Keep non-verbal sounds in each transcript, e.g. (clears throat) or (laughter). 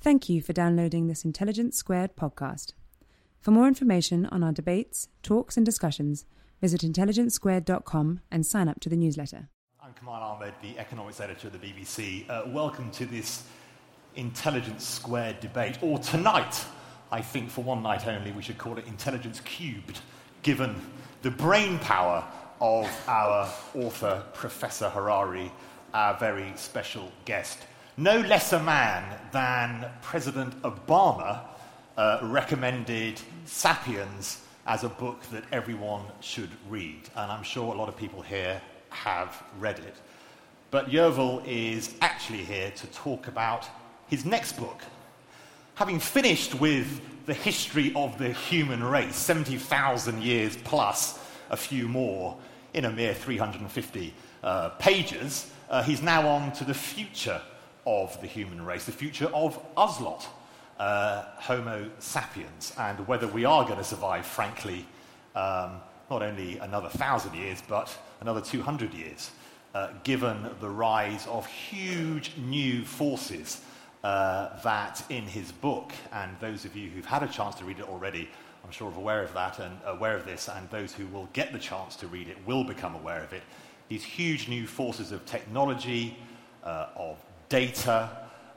Thank you for downloading this Intelligence Squared podcast. For more information on our debates, talks, and discussions, visit intelligencesquared.com and sign up to the newsletter. I'm Kamal Ahmed, the economics editor of the BBC. Uh, welcome to this Intelligence Squared debate, or tonight, I think for one night only, we should call it Intelligence Cubed, given the brain power of our author, Professor Harari, our very special guest no less a man than President Obama uh, recommended Sapiens as a book that everyone should read. And I'm sure a lot of people here have read it. But Yuval is actually here to talk about his next book. Having finished with the history of the human race, 70,000 years plus a few more in a mere 350 uh, pages, uh, he's now on to the future of the human race, the future of us lot, uh, Homo sapiens, and whether we are going to survive, frankly, um, not only another thousand years, but another 200 years, uh, given the rise of huge new forces uh, that in his book, and those of you who've had a chance to read it already, I'm sure are aware of that and aware of this, and those who will get the chance to read it will become aware of it. These huge new forces of technology, uh, of data,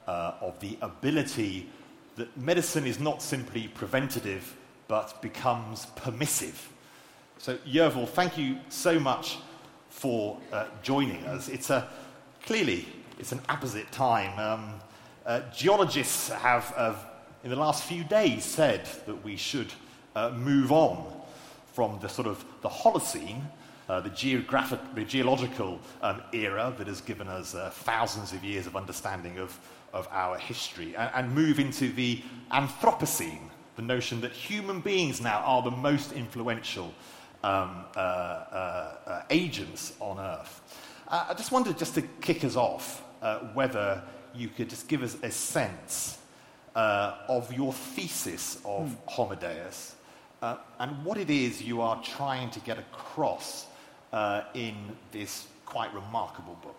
uh, of the ability that medicine is not simply preventative but becomes permissive. So, Yuval, thank you so much for uh, joining us. It's a, clearly it's an apposite time. Um, uh, geologists have, uh, in the last few days, said that we should uh, move on from the sort of the Holocene uh, the, geographic, the geological um, era that has given us uh, thousands of years of understanding of, of our history, and, and move into the Anthropocene, the notion that human beings now are the most influential um, uh, uh, uh agents on Earth. I just wondered, just to kick us off, whether you could just give us a sense of your thesis of mm. Homo Deus. Uh, and what it is you are trying to get across uh, in this quite remarkable book?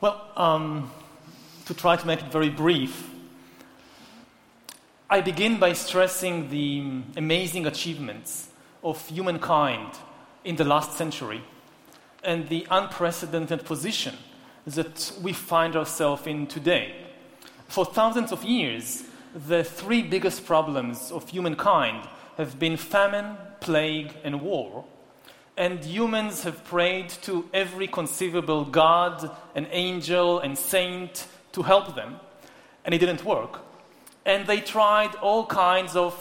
Well, um, to try to make it very brief, I begin by stressing the amazing achievements of humankind in the last century and the unprecedented position that we find ourselves in today. For thousands of years, the three biggest problems of humankind have been famine, plague, and war and humans have prayed to every conceivable god, an angel, and saint to help them, and it didn't work. And they tried all kinds of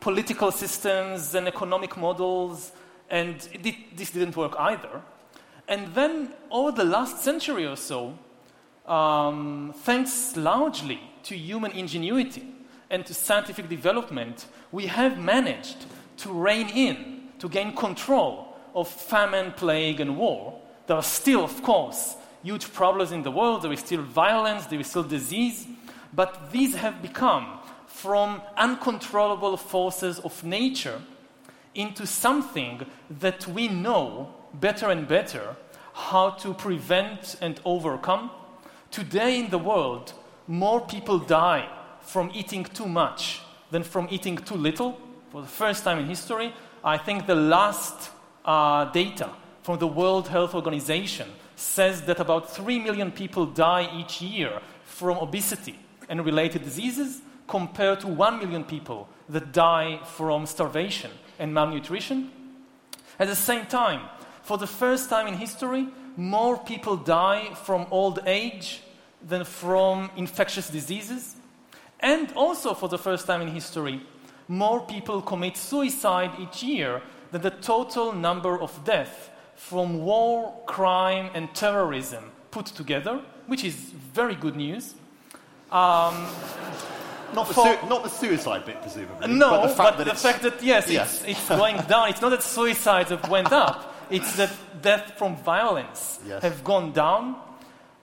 political systems and economic models, and this didn't work either. And then, over the last century or so, um, thanks largely to human ingenuity and to scientific development, we have managed to rein in, to gain control of famine, plague, and war. There are still, of course, huge problems in the world. There is still violence, there is still disease, but these have become from uncontrollable forces of nature into something that we know better and better how to prevent and overcome. Today in the world, more people die from eating too much than from eating too little. For the first time in history, I think the last uh, data from the World Health Organization says that about 3 million people die each year from obesity. and related diseases compared to 1 million people that die from starvation and malnutrition. At the same time, for the first time in history, more people die from old age than from infectious diseases. And also, for the first time in history, more people commit suicide each year than the total number of deaths from war, crime, and terrorism put together, which is very good news. Um, not, the for- su- not the suicide bit, presumably. no, but the fact that the it's, fact that yes, Yes. It's, it's going down. It's not that suicides have went up. It's that death from violence Yes. have gone down.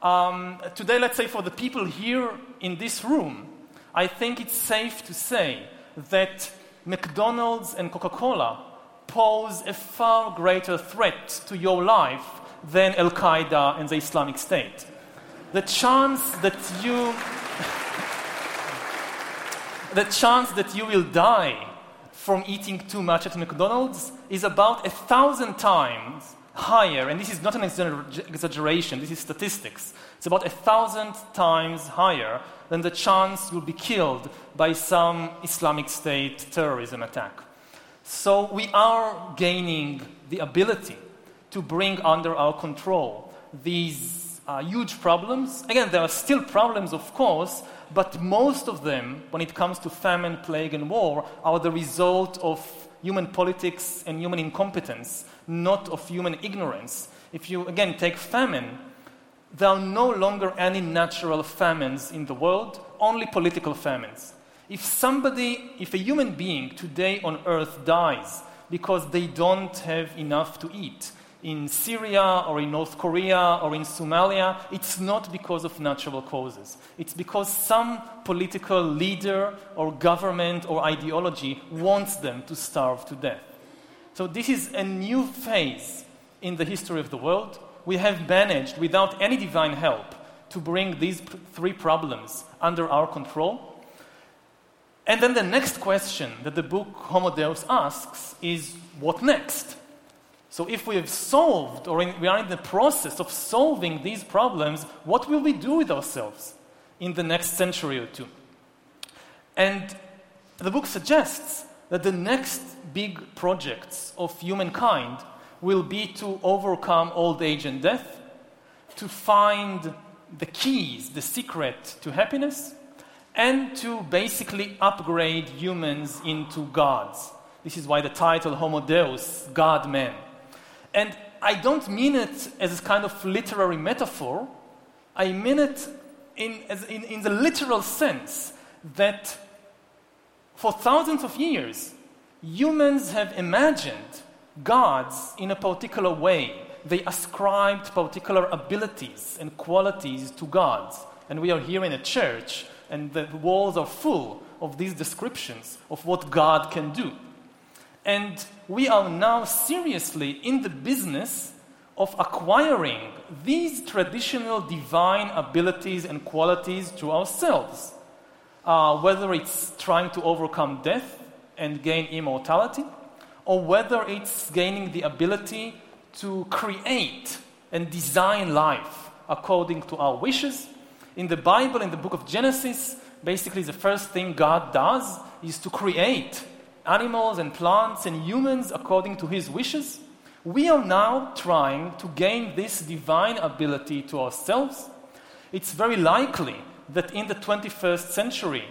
Um, today, let's say for the people here in this room, I think it's safe to say that McDonald's and Coca-Cola pose a far greater threat to your life than Al Qaeda and the Islamic State. The chance that you (laughs) the chance that you will die from eating too much at McDonald's is about a thousand times higher, and this is not an exaggeration, this is statistics. It's about a thousand times higher than the chance you'll be killed by some Islamic State terrorism attack. So we are gaining the ability to bring under our control these uh, huge problems. Again, there are still problems, of course, but most of them, when it comes to famine, plague, and war, are the result of human politics and human incompetence, not of human ignorance. If you, again, take famine, there are no longer any natural famines in the world, only political famines. If somebody, if a human being today on earth dies because they don't have enough to eat in Syria or in North Korea or in Somalia, it's not because of natural causes. It's because some political leader or government or ideology wants them to starve to death. So, this is a new phase in the history of the world. We have managed, without any divine help, to bring these three problems under our control. And then the next question that the book Homo Deus asks is what next? So, if we have solved, or in, we are in the process of solving these problems, what will we do with ourselves in the next century or two? And the book suggests that the next big projects of humankind will be to overcome old age and death, to find the keys, the secret to happiness, and to basically upgrade humans into gods. This is why the title Homo Deus, God Man. And I don't mean it as a kind of literary metaphor, I mean it in, in, in the literal sense that for thousands of years, humans have imagined gods in a particular way. They ascribed particular abilities and qualities to gods. And we are here in a church, and the walls are full of these descriptions of what God can do. And we are now seriously in the business of acquiring these traditional divine abilities and qualities to ourselves. Uh, whether it's trying to overcome death and gain immortality, or whether it's gaining the ability to create and design life according to our wishes. In the Bible, in the book of Genesis, basically the first thing God does is to create animals and plants and humans according to his wishes. We are now trying to gain this divine ability to ourselves. It's very likely that in the 21st century,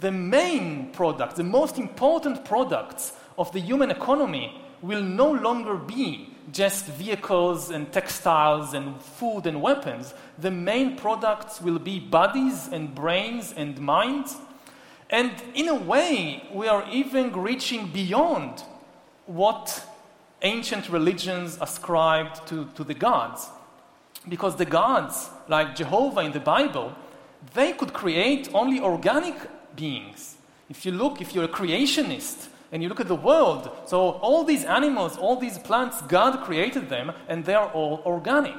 the main product, the most important products of the human economy will no longer be just vehicles and textiles and food and weapons. The main products will be bodies and brains and minds. And in a way, we are even reaching beyond what ancient religions ascribed to, to the gods. Because the gods, like Jehovah in the Bible, they could create only organic beings. If you look, if you're a creationist and you look at the world, so all these animals, all these plants, God created them and they are all organic.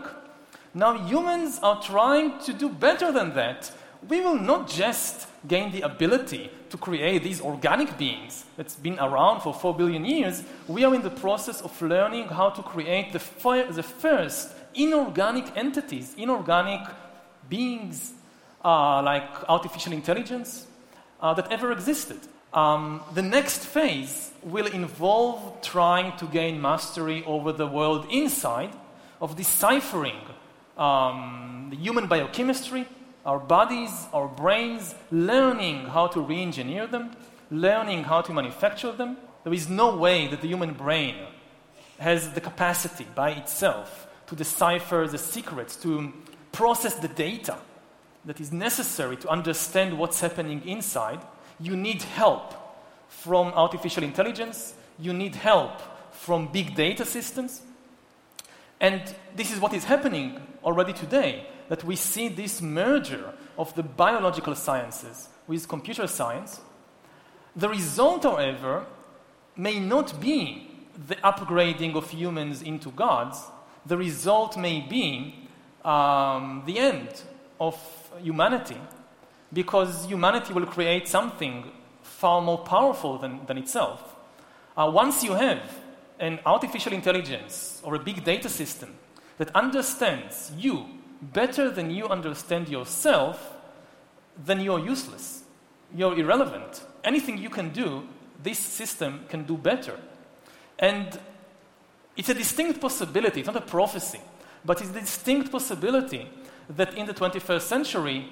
Now, humans are trying to do better than that. We will not just gain the ability to create these organic beings that's been around for 4 billion years. We are in the process of learning how to create the, fir- the first inorganic entities, inorganic beings, uh, like artificial intelligence, uh, that ever existed. Um, the next phase will involve trying to gain mastery over the world inside of deciphering um, the human biochemistry, our bodies, our brains, learning how to re engineer them, learning how to manufacture them. There is no way that the human brain has the capacity by itself to decipher the secrets, to process the data that is necessary to understand what's happening inside. You need help from artificial intelligence, you need help from big data systems. And this is what is happening already today that we see this merger of the biological sciences with computer science. The result, however, may not be the upgrading of humans into gods. The result may be um, the end of humanity, because humanity will create something far more powerful than, than itself. Uh, once you have an artificial intelligence or a big data system that understands you better than you understand yourself, then you're useless. You're irrelevant. Anything you can do, this system can do better. And it's a distinct possibility, it's not a prophecy, but it's a distinct possibility that in the 21st century,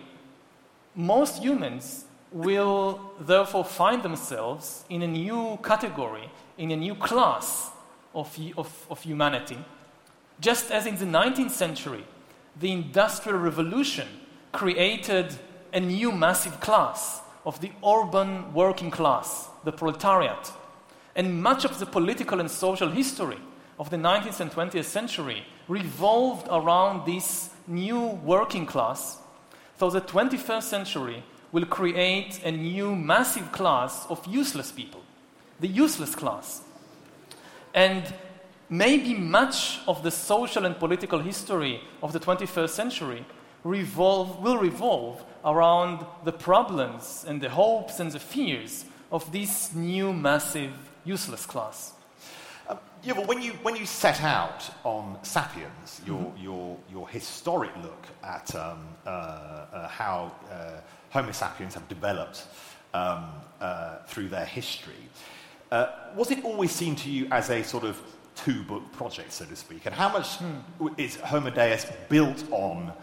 most humans will therefore find themselves in a new category, in a new class of, of, of humanity. Just as in the 19th century, the Industrial Revolution created a new massive class of the urban working class, the proletariat. And much of the political and social history of the 19th and 20th century revolved around this new working class. So the 21st century will create a new massive class of useless people, the useless class. And maybe much of the social and political history of the 21st century revolve, will revolve around the problems and the hopes and the fears of this new massive useless class. Um, yeah, but when you, when you set out on Sapiens, your, mm-hmm. your, your historic look at um, uh, uh, how uh, Homo sapiens have developed um, uh, through their history, uh, was it always seen to you as a sort of two book project, so to speak? And how much hmm. is Homo Deus built on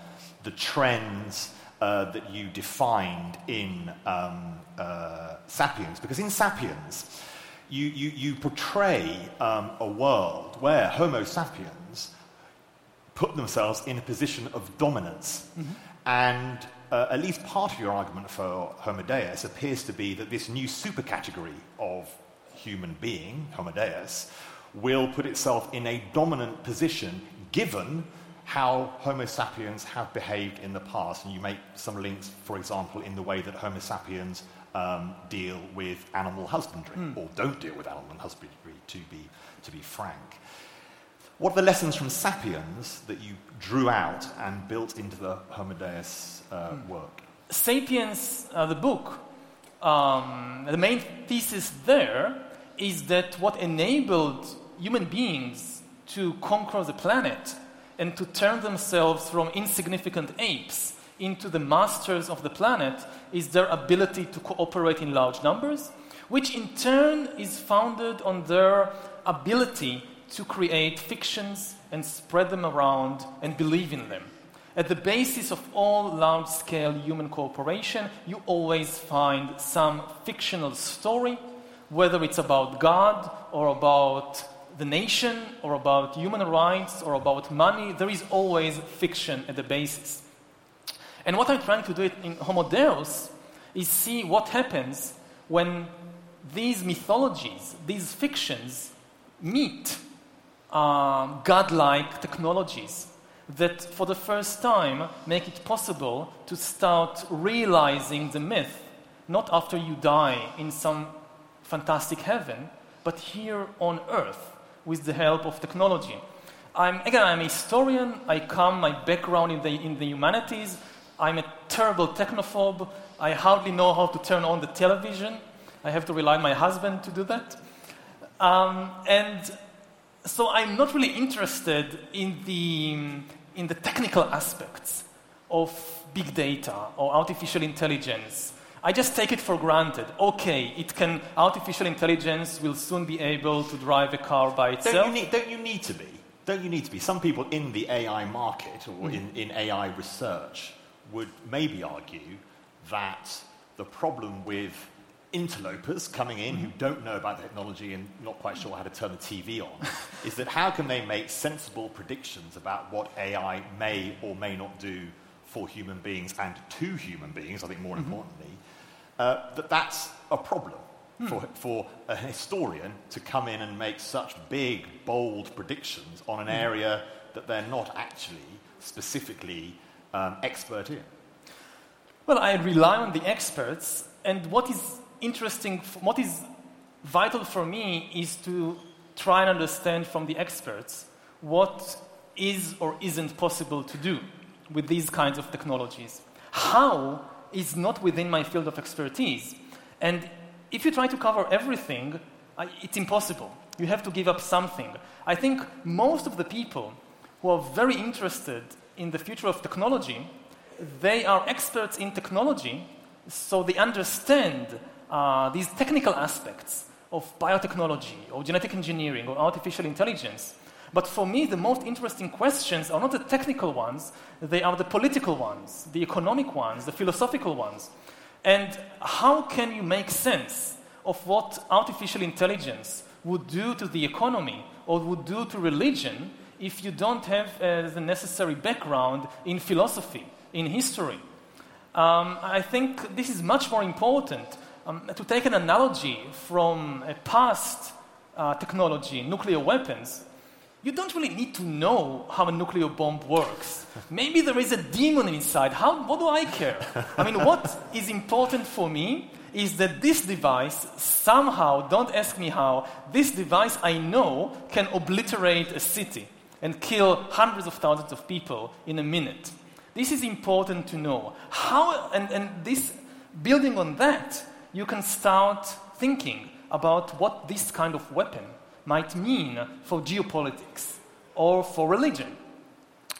the trends uh, that you defined in um, uh, Sapiens? Because in Sapiens, you, you, you portray um, a world where Homo sapiens put themselves in a position of dominance. Mm-hmm. And uh, at least part of your argument for Homo Deus appears to be that this new supercategory of human being, Homo Deus, will put itself in a dominant position given how Homo sapiens have behaved in the past. And you make some links, for example, in the way that Homo sapiens um, deal with animal husbandry, mm. or don't deal with animal husbandry, to be, to be frank. What are the lessons from Sapiens that you drew out and built into the Homo Deus uh, mm. work? Sapiens, uh, the book, um, the main thesis there is that what enabled human beings to conquer the planet and to turn themselves from insignificant apes into the masters of the planet is their ability to cooperate in large numbers, which in turn is founded on their ability to create fictions and spread them around and believe in them. At the basis of all large scale human cooperation, you always find some fictional story, whether it's about God or about the nation or about human rights or about money, there is always fiction at the basis. And what I'm trying to do in Homo Deus is see what happens when these mythologies, these fictions, meet um, godlike technologies that for the first time make it possible to start realizing the myth, not after you die in some fantastic heaven, but here on earth with the help of technology. I'm, again, I'm a historian. I come, my background in the, in the humanities. I'm a terrible technophobe. I hardly know how to turn on the television. I have to rely on my husband to do that. Um, and so I'm not really interested in the, in the technical aspects of big data or artificial intelligence, I just take it for granted. Okay, it can artificial intelligence will soon be able to drive a car by itself. Don't you need, don't you need to be? Don't you need to be? Some people in the AI market or in, in AI research would maybe argue that the problem with interlopers coming in who don't know about technology and not quite sure how to turn the TV on (laughs) is that how can they make sensible predictions about what AI may or may not do for human beings and to human beings, I think more mm-hmm. importantly, uh, that that's a problem hmm. for, for a historian to come in and make such big, bold predictions on an hmm. area that they're not actually specifically um, expert in. Well, I rely on the experts, and what is interesting, what is vital for me is to try and understand from the experts what is or isn't possible to do with these kinds of technologies. How is not within my field of expertise. And if you try to cover everything, it's impossible. You have to give up something. I think most of the people who are very interested in the future of technology, they are experts in technology, so they understand uh, these technical aspects of biotechnology or genetic engineering or artificial intelligence. But for me, the most interesting questions are not the technical ones, they are the political ones, the economic ones, the philosophical ones. And how can you make sense of what artificial intelligence would do to the economy or would do to religion if you don't have uh, the necessary background in philosophy, in history? Um, I think this is much more important. Um, to take an analogy from a past uh, technology, nuclear weapons, you don't really need to know how a nuclear bomb works. Maybe there is a demon inside. How, what do I care? I mean, what is important for me is that this device somehow, don't ask me how, this device I know can obliterate a city and kill hundreds of thousands of people in a minute. This is important to know. How, and, and this, building on that, you can start thinking about what this kind of weapon might mean for geopolitics or for religion.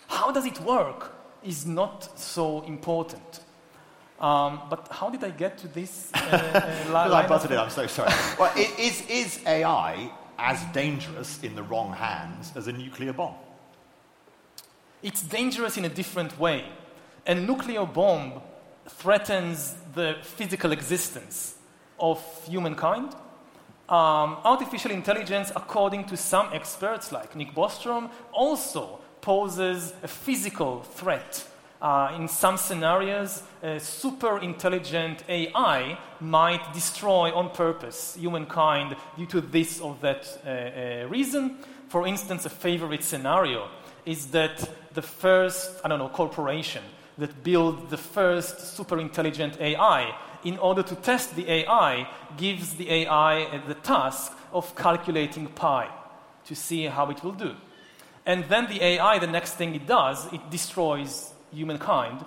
How does it work is not so important. Um, but how did I get to this? Uh, uh, (laughs) I butted it. I'm so sorry. well, is, is AI as dangerous in the wrong hands as a nuclear bomb? It's dangerous in a different way. A nuclear bomb threatens the physical existence of humankind um, artificial intelligence, according to some experts like Nick Bostrom, also poses a physical threat. Uh, in some scenarios, a super intelligent AI might destroy on purpose humankind due to this or that uh, uh, reason. For instance, a favorite scenario is that the first, I don't know, corporation that built the first super intelligent AI in order to test the AI, gives the AI the task of calculating pi to see how it will do. And then the AI, the next thing it does, it destroys humankind,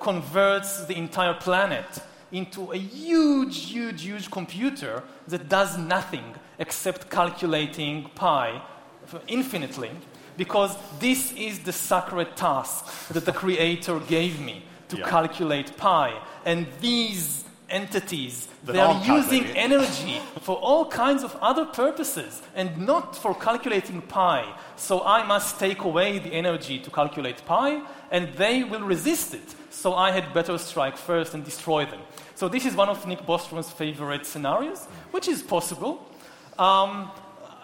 converts the entire planet into a huge, huge, huge computer that does nothing except calculating pi infinitely, because this is the sacred task that the Creator gave me to yeah. calculate pi. And these entities. They are using energy for all kinds of other purposes and not for calculating pi. So I must take away the energy to calculate pi, and they will resist it. So I had better strike first and destroy them. So this is one of Nick Bostrom's favorite scenarios, which is possible. Um,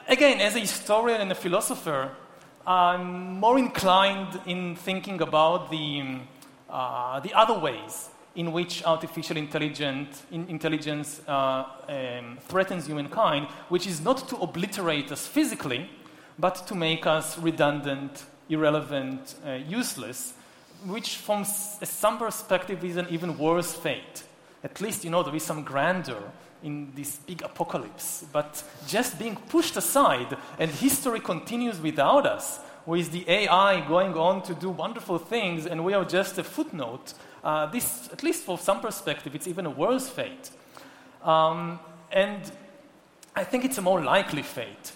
again, as a historian and a philosopher, I'm more inclined in thinking about the, uh, the other ways in which artificial intelligence, intelligence uh, um, threatens humankind, which is not to obliterate us physically, but to make us redundant, irrelevant, uh, useless, which from some perspective is an even worse fate. At least, you know, there is some grandeur in this big apocalypse. But just being pushed aside and history continues without us, with the AI going on to do wonderful things and we are just a footnote, uh, this, at least for some perspective, it's even a worse fate. Um, and I think it's a more likely fate.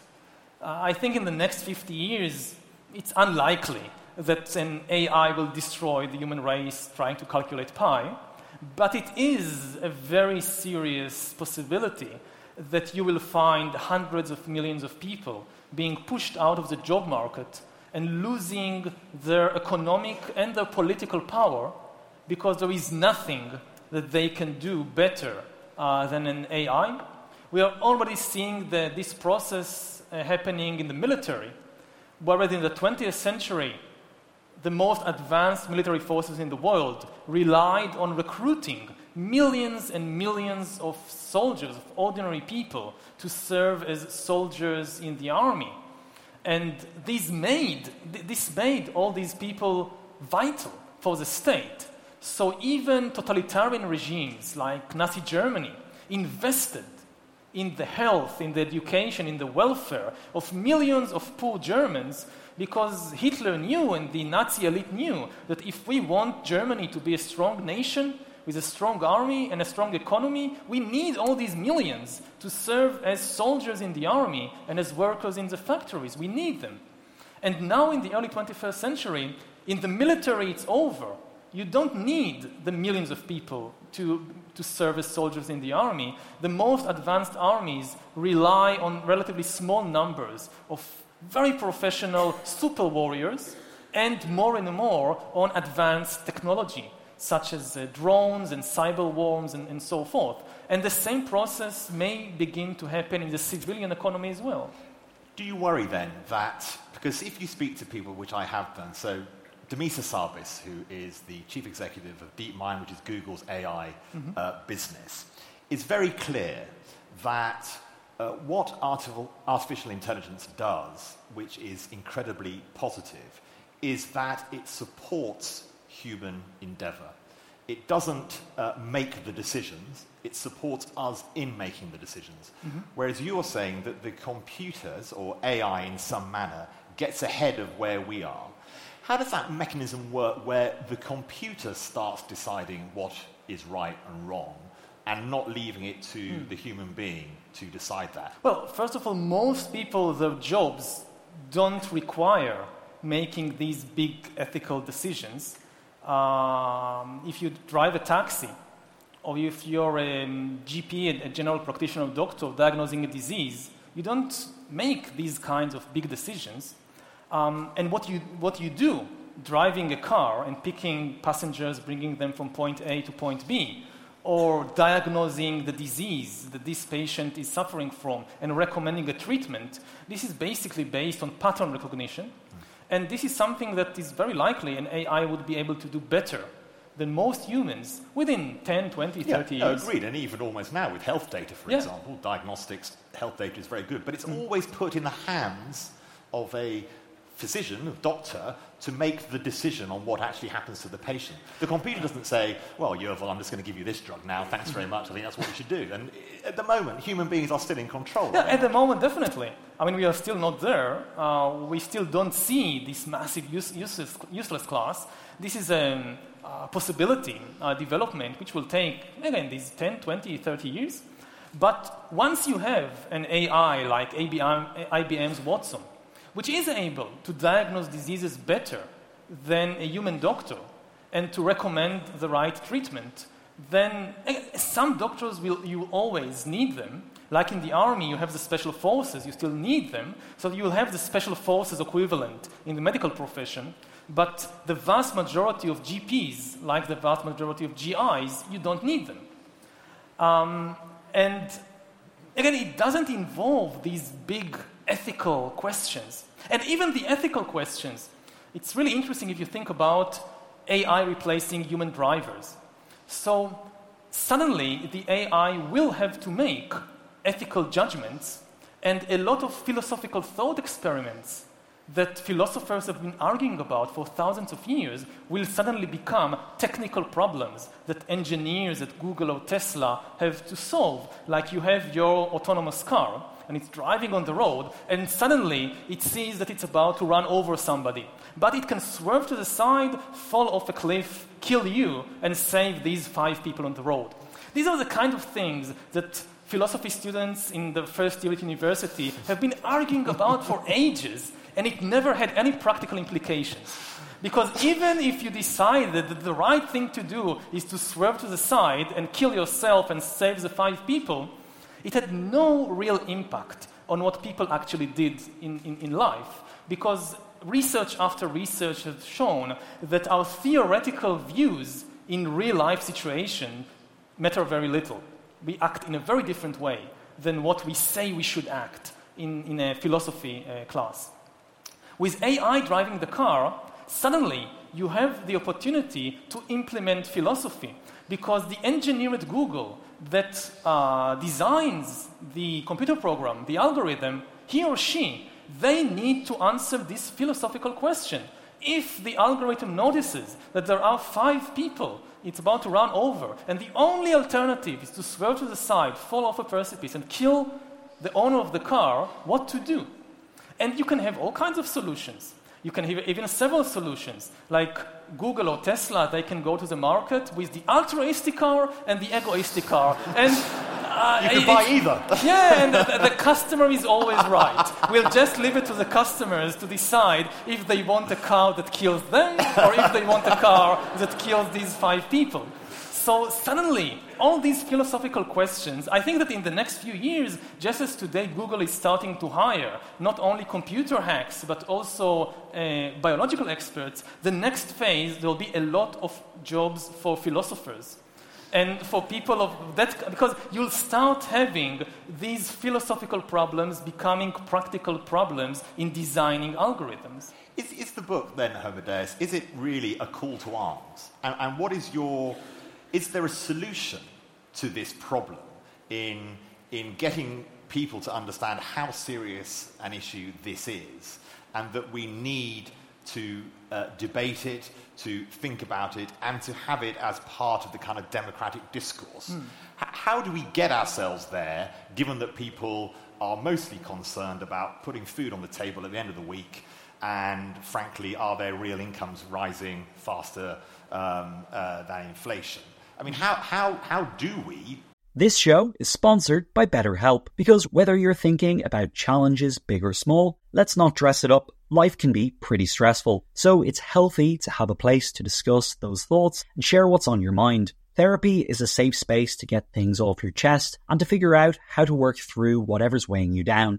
Uh, I think in the next 50 years, it's unlikely that an AI will destroy the human race trying to calculate pi, but it is a very serious possibility that you will find hundreds of millions of people being pushed out of the job market and losing their economic and their political power because there is nothing that they can do better uh, than an AI. We are already seeing the, this process uh, happening in the military, whereas in the 20th century, the most advanced military forces in the world relied on recruiting millions and millions of soldiers, of ordinary people, to serve as soldiers in the army. And this made, this made all these people vital for the state. So even totalitarian regimes like Nazi Germany invested in the health, in the education, in the welfare of millions of poor Germans because Hitler knew and the Nazi elite knew that if we want Germany to be a strong nation with a strong army and a strong economy, we need all these millions to serve as soldiers in the army and as workers in the factories. We need them. And now, in the early 21st century, in the military, it's over. You don't need the millions of people to, to serve as soldiers in the army. The most advanced armies rely on relatively small numbers of very professional super warriors and more and more on advanced technology such as uh, drones and cyber worms and, and so forth. And the same process may begin to happen in the civilian economy as well. Do you worry then that, because if you speak to people, which I have done, so Demis Hassabis, who is the chief executive of DeepMind, which is Google's AI mm-hmm. uh, business, is very clear that uh, what artificial intelligence does, which is incredibly positive, is that it supports human endeavor. It doesn't uh, make the decisions, it supports us in making the decisions. Mm-hmm. Whereas you're saying that the computers, or AI in some manner, gets ahead of where we are. How does that mechanism work where the computer starts deciding what is right and wrong and not leaving it to mm. the human being to decide that? Well, first of all, most people, their jobs don't require making these big ethical decisions. Um, if you drive a taxi, or if you're a GP, a general practitioner doctor diagnosing a disease, you don't make these kinds of big decisions. Um, and what you, what you do, driving a car and picking passengers, bringing them from point A to point B, or diagnosing the disease that this patient is suffering from and recommending a treatment, this is basically based on pattern recognition. And this is something that is very likely an AI would be able to do better than most humans within 10, 20, yeah, 30 years. No, agreed. And even almost now with health data, for yeah. example, diagnostics, health data is very good. But it's mm. always put in the hands of a physician, doctor, to make the decision on what actually happens to the patient. The computer doesn't say, well, Yuval, I'm just going to give you this drug now, thanks very much, I think that's what you should do. And at the moment, human beings are still in control. Yeah, at the moment, definitely. I mean, we are still not there. Uh, we still don't see this massive use, useless, useless class. This is a uh, possibility, uh, development, which will take, again, these 10, 20, 30 years. But once you have an AI like IBM, IBM's Watson, which is able to diagnose diseases better than a human doctor and to recommend the right treatment, then eh, some doctors will you always need them. Like in the army, you have the special forces, you still need them, so you will have the special forces equivalent in the medical profession. But the vast majority of GPs, like the vast majority of GIs, you don't need them. Um, and again, it doesn't involve these big ethical questions. And even the ethical questions, it's really interesting if you think about AI replacing human drivers. So suddenly, the AI will have to make ethical judgments and a lot of philosophical thought experiments that philosophers have been arguing about for thousands of years will suddenly become technical problems that engineers at Google or Tesla have to solve. Like you have your autonomous car, and it's driving on the road, and suddenly it sees that it's about to run over somebody. But it can swerve to the side, fall off a cliff, kill you, and save these five people on the road. These are the kind of things that philosophy students in the first year at university have been arguing about for (laughs) ages and it never had any practical implications. Because even if you decide that the right thing to do is to swerve to the side and kill yourself and save the five people, it had no real impact on what people actually did in, in, in life. Because research after research has shown that our theoretical views in real life situation matter very little. We act in a very different way than what we say we should act in, in a philosophy uh, class. With AI driving the car, suddenly you have the opportunity to implement philosophy because the engineer at Google that uh, designs the computer program, the algorithm, he or she, they need to answer this philosophical question. If the algorithm notices that there are five people it's about to run over, and the only alternative is to swerve to the side, fall off a precipice, and kill the owner of the car, what to do? And you can have all kinds of solutions. You can have even several solutions, like Google or Tesla, they can go to the market with the altruistic car and the egoistic car. And (laughs) uh, you can it, buy either. (laughs) yeah, and the, the, customer is always right. We'll just leave it to the customers to decide if they want a car that kills them or if they want a car that kills these five people. So suddenly, all these philosophical questions, I think that in the next few years, just as today Google is starting to hire not only computer hacks, but also uh, biological experts, the next phase, there will be a lot of jobs for philosophers. And for people of that, because you'll start having these philosophical problems becoming practical problems in designing algorithms. Is, is the book then, Homo Deus, is it really a call to arms? And, and what is your is there a solution to this problem in, in getting people to understand how serious an issue this is and that we need to uh, debate it, to think about it, and to have it as part of the kind of democratic discourse. Mm. H- how do we get ourselves there, given that people are mostly concerned about putting food on the table at the end of the week? And frankly, are their real incomes rising faster um, uh, than inflation? I mean, how, how, how do we? This show is sponsored by BetterHelp because whether you're thinking about challenges big or small, let's not dress it up. Life can be pretty stressful, so it's healthy to have a place to discuss those thoughts and share what's on your mind. Therapy is a safe space to get things off your chest and to figure out how to work through whatever's weighing you down.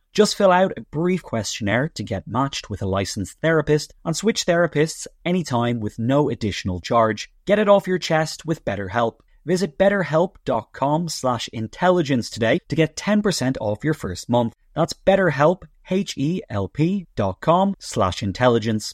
Just fill out a brief questionnaire to get matched with a licensed therapist and switch therapists anytime with no additional charge. Get it off your chest with BetterHelp. Visit betterhelp.com slash intelligence today to get 10% off your first month. That's betterhelp, H-E-L-P dot com slash intelligence.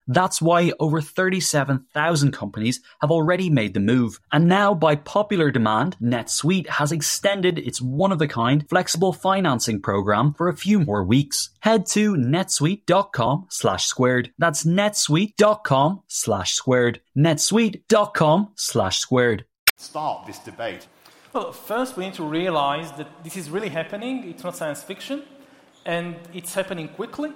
That's why over 37,000 companies have already made the move. And now, by popular demand, NetSuite has extended its one of a kind flexible financing program for a few more weeks. Head to netsuite.com slash squared. That's netsuite.com slash squared. netsuite.com slash squared. Start this debate. Well, first we need to realize that this is really happening. It's not science fiction. And it's happening quickly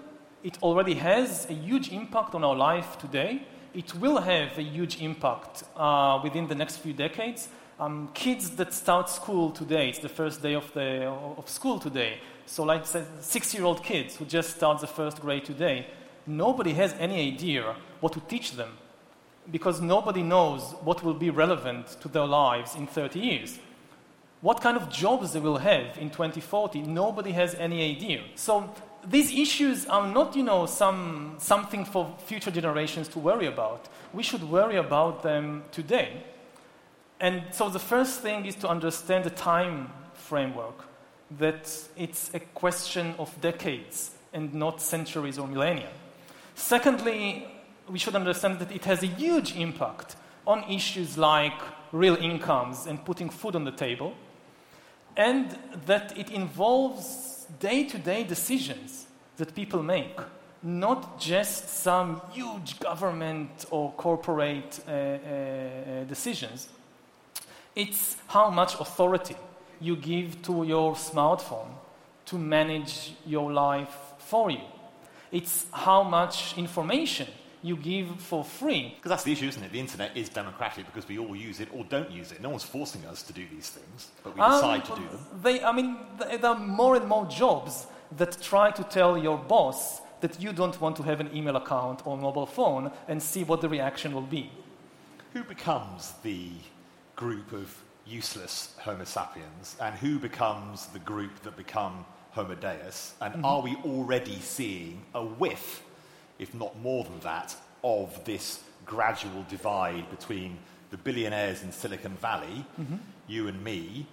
it already has a huge impact on our life today. It will have a huge impact uh, within the next few decades. Um, kids that start school today, it's the first day of, the, of school today. So, like six year old kids who just start the first grade today, nobody has any idea what to teach them because nobody knows what will be relevant to their lives in 30 years. what kind of jobs they will have in 2040, nobody has any idea. So these issues are not, you know, some, something for future generations to worry about. We should worry about them today. And so the first thing is to understand the time framework, that it's a question of decades and not centuries or millennia. Secondly, we should understand that it has a huge impact on issues like real incomes and putting food on the table, and that it involves day to day decisions that people make, not just some huge government or corporate uh, uh, decisions. It's how much authority you give to your smartphone to manage your life for you. It's how much information you give for free. Because that's the issue, isn't it? The internet is democratic because we all use it or don't use it. No one's forcing us to do these things, but we Um, decide to do them. They, I mean, there are more and more jobs that try to tell your boss that you don't want to have an email account or mobile phone and see what the reaction will be. Who becomes the group of useless Homo sapiens, and who becomes the group that become Homo Deus? And are we already seeing a whiff, if not more than that, of this gradual divide between the billionaires in Silicon Valley, you and me,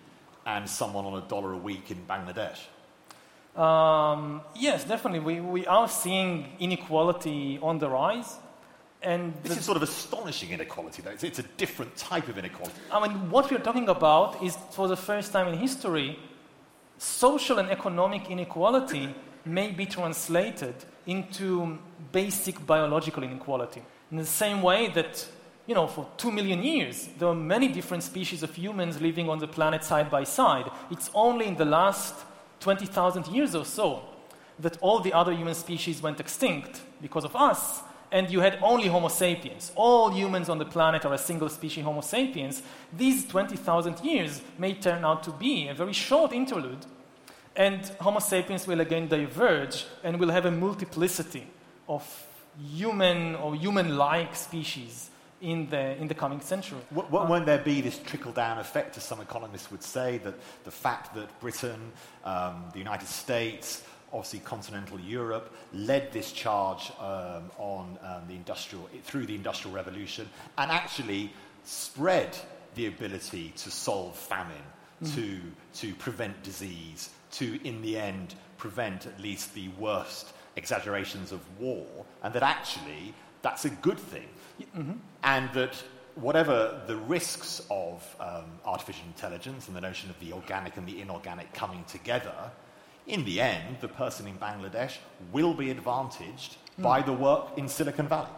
and someone on a dollar a week in Bangladesh? Um, yes, definitely. We, we are seeing inequality on the rise. And This is sort of astonishing inequality, though. It's, it's a different type of inequality. I mean, what we're talking about is, for the first time in history, social and economic inequality may be translated into basic biological inequality. In the same way that, you know, for two million years, there were many different species of humans living on the planet side by side. It's only in the last 20,000 years or so that all the other human species went extinct because of us, and you had only Homo sapiens. All humans on the planet are a single species Homo sapiens. These 20,000 years may turn out to be a very short interlude, and Homo sapiens will again diverge and will have a multiplicity of human or human like species in the, in the coming century. W- won't there be this trickle down effect, as some economists would say, that the fact that Britain, um, the United States, obviously continental Europe, led this charge um, on um, the industrial, through the Industrial Revolution and actually spread the ability to solve famine, to, to prevent disease, to, in the end, prevent at least the worst exaggerations of war, and that actually that's a good thing. And that whatever the risks of um, artificial intelligence and the notion of the organic and the inorganic coming together, in the end, the person in Bangladesh will be advantaged by the work in Silicon Valley.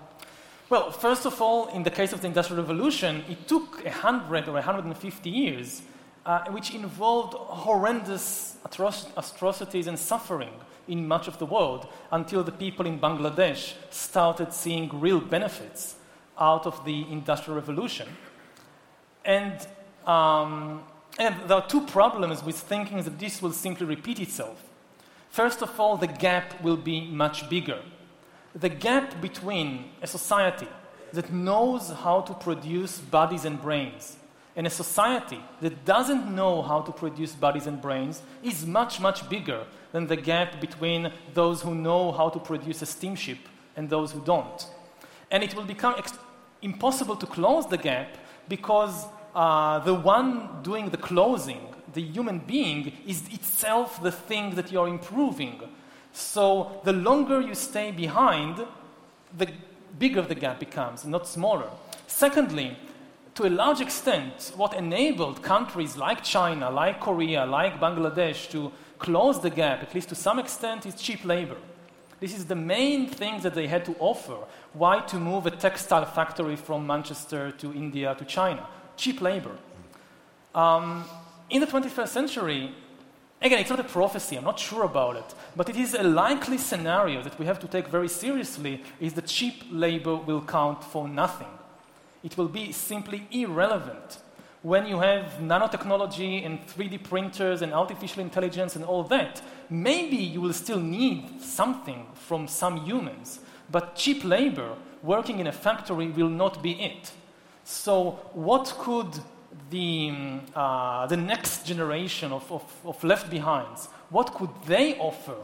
Well, first of all, in the case of the Industrial Revolution, it took 100 or 150 years, uh, which involved horrendous atro- atrocities and suffering in much of the world until the people in Bangladesh started seeing real benefits out of the Industrial Revolution. And, um, and there are two problems with thinking that this will simply repeat itself. First of all, the gap will be much bigger. The gap between a society that knows how to produce bodies and brains and a society that doesn't know how to produce bodies and brains is much, much bigger than the gap between those who know how to produce a steamship and those who don't. And it will become ex- impossible to close the gap because uh, the one doing the closing, the human being, is itself the thing that you're improving. So the longer you stay behind, the bigger the gap becomes, not smaller. Secondly, to a large extent, what enabled countries like China, like Korea, like Bangladesh to close the gap, at least to some extent, is cheap labor. This is the main thing that they had to offer. Why to move a textile factory from Manchester to India to China? Cheap labor. Um, in the 21st century, again, it's not a prophecy, I'm not sure about it, but it is a likely scenario that we have to take very seriously is that cheap labor will count for nothing. It will be simply irrelevant. When you have nanotechnology and 3D printers and artificial intelligence and all that, maybe you will still need something from some humans, but cheap labor working in a factory will not be it. So, what could the, um, uh, the next generation of, of, of left behinds, what could they offer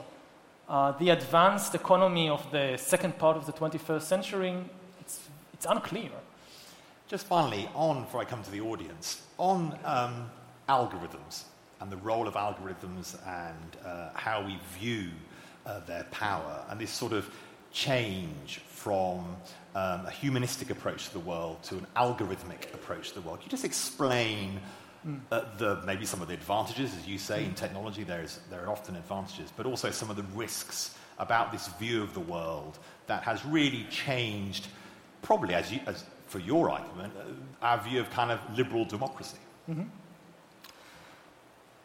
uh, the advanced economy of the second part of the 21st century? It's, it's unclear. Just finally, on, before I come to the audience, on um, algorithms and the role of algorithms and uh, how we view uh, their power and this sort of change from um, a humanistic approach to the world to an algorithmic approach to the world. Can you just explain uh, the, maybe some of the advantages, as you say, in technology, there, is, there are often advantages, but also some of the risks about this view of the world that has really changed, probably as, you, as for your argument, uh, our view of kind of liberal democracy. Mm-hmm.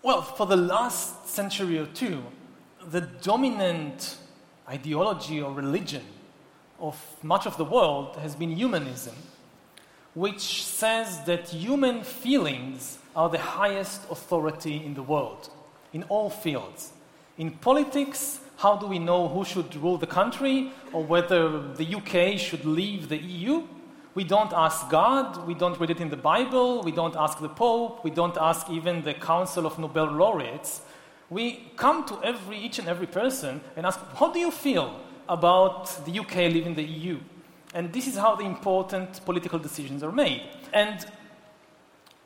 Well, for the last century or two, the dominant ideology or religion of much of the world has been humanism, which says that human feelings are the highest authority in the world, in all fields. In politics, how do we know who should rule the country or whether the UK should leave the EU? We don't ask God, we don't read it in the Bible, we don't ask the Pope, we don't ask even the Council of Nobel laureates. We come to every, each and every person and ask, How do you feel about the UK leaving the EU? And this is how the important political decisions are made. And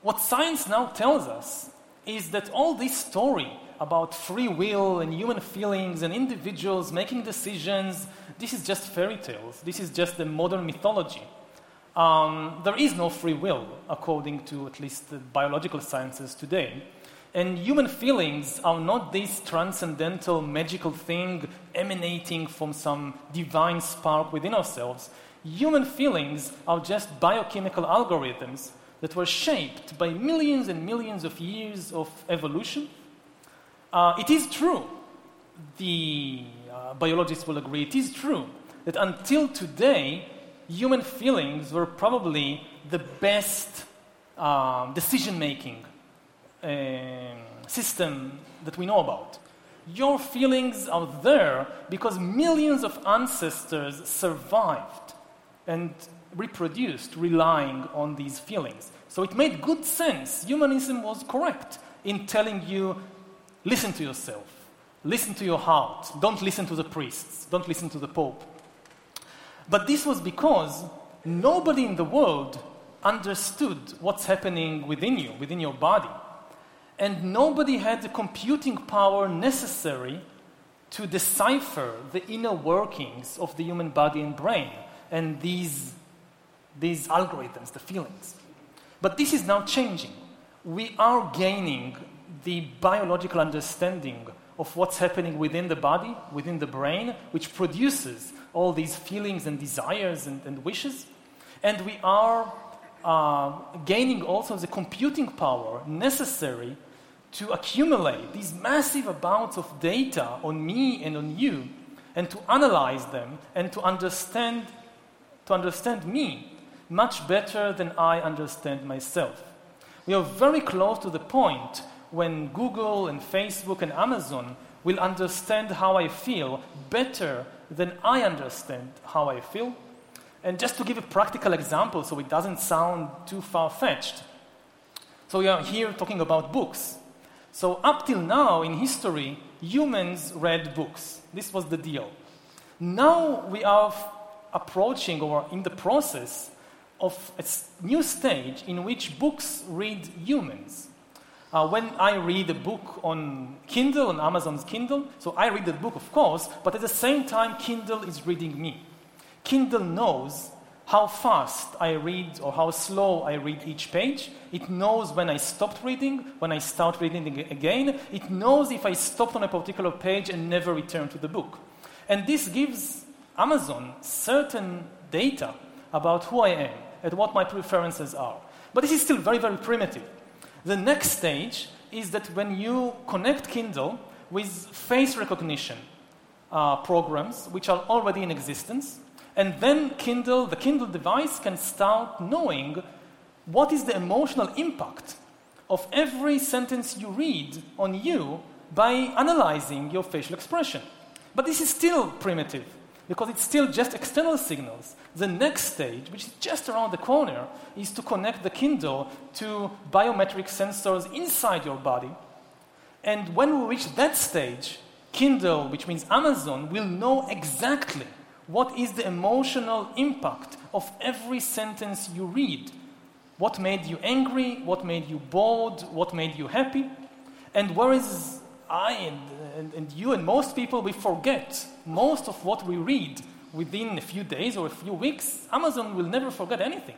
what science now tells us is that all this story about free will and human feelings and individuals making decisions, this is just fairy tales. This is just the modern mythology. Um, there is no free will, according to at least the biological sciences today. And human feelings are not this transcendental, magical thing emanating from some divine spark within ourselves. Human feelings are just biochemical algorithms that were shaped by millions and millions of years of evolution. Uh, it is true, the uh, biologists will agree, it is true that until today, human feelings were probably the best um, decision making um, system that we know about. Your feelings are there because millions of ancestors survived and reproduced relying on these feelings. So it made good sense. Humanism was correct in telling you listen to yourself, listen to your heart, don't listen to the priests, don't listen to the Pope. But this was because nobody in the world understood what's happening within you, within your body. And nobody had the computing power necessary to decipher the inner workings of the human body and brain and these these algorithms, the feelings. But this is now changing. We are gaining the biological understanding of what's happening within the body, within the brain, which produces all these feelings and desires and, and wishes. And we are uh, gaining also the computing power necessary to accumulate these massive amounts of data on me and on you and to analyze them and to understand to understand me much better than I understand myself. We are very close to the point when Google and Facebook and Amazon will understand how I feel better than I understand how I feel. And just to give a practical example so it doesn't sound too far fetched. So we are here talking about books. So, up till now in history, humans read books. This was the deal. Now we are approaching or in the process of a new stage in which books read humans. Uh, when I read a book on Kindle, on Amazon's Kindle, so I read the book, of course, but at the same time, Kindle is reading me. Kindle knows how fast I read or how slow I read each page. It knows when I stopped reading, when I start reading again. It knows if I stopped on a particular page and never returned to the book. And this gives Amazon certain data about who I am and what my preferences are. But this is still very, very primitive. The next stage is that when you connect Kindle with face recognition uh, programs, which are already in existence, and then Kindle, the Kindle device, can start knowing what is the emotional impact of every sentence you read on you by analyzing your facial expression. But this is still primitive. Because it's still just external signals. The next stage, which is just around the corner, is to connect the Kindle to biometric sensors inside your body. And when we reach that stage, Kindle, which means Amazon, will know exactly what is the emotional impact of every sentence you read. What made you angry? What made you bored? What made you happy? And whereas I and, and, and, you and most people, we forget most of what we read within a few days or a few weeks, Amazon will never forget anything.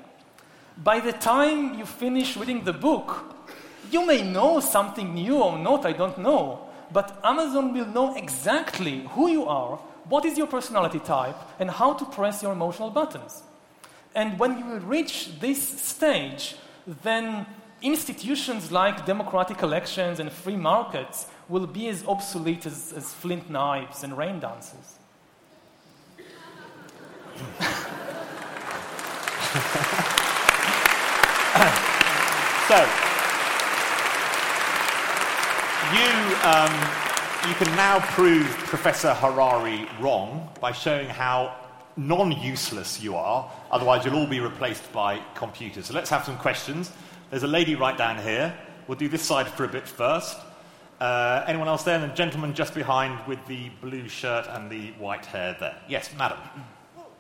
By the time you finish reading the book, you may know something new or not, I don't know, but Amazon will know exactly who you are, what is your personality type, and how to press your emotional buttons. And when you reach this stage, then institutions like democratic elections and free markets will be as obsolete as, as flint knives and rain dances. (laughs) so, you, um, you can now prove Professor Harari wrong by showing how non useless you are, otherwise, you'll all be replaced by computers. So, let's have some questions. There's a lady right down here. We'll do this side for a bit first. Uh, anyone else there? And the gentleman just behind with the blue shirt and the white hair there. Yes, madam.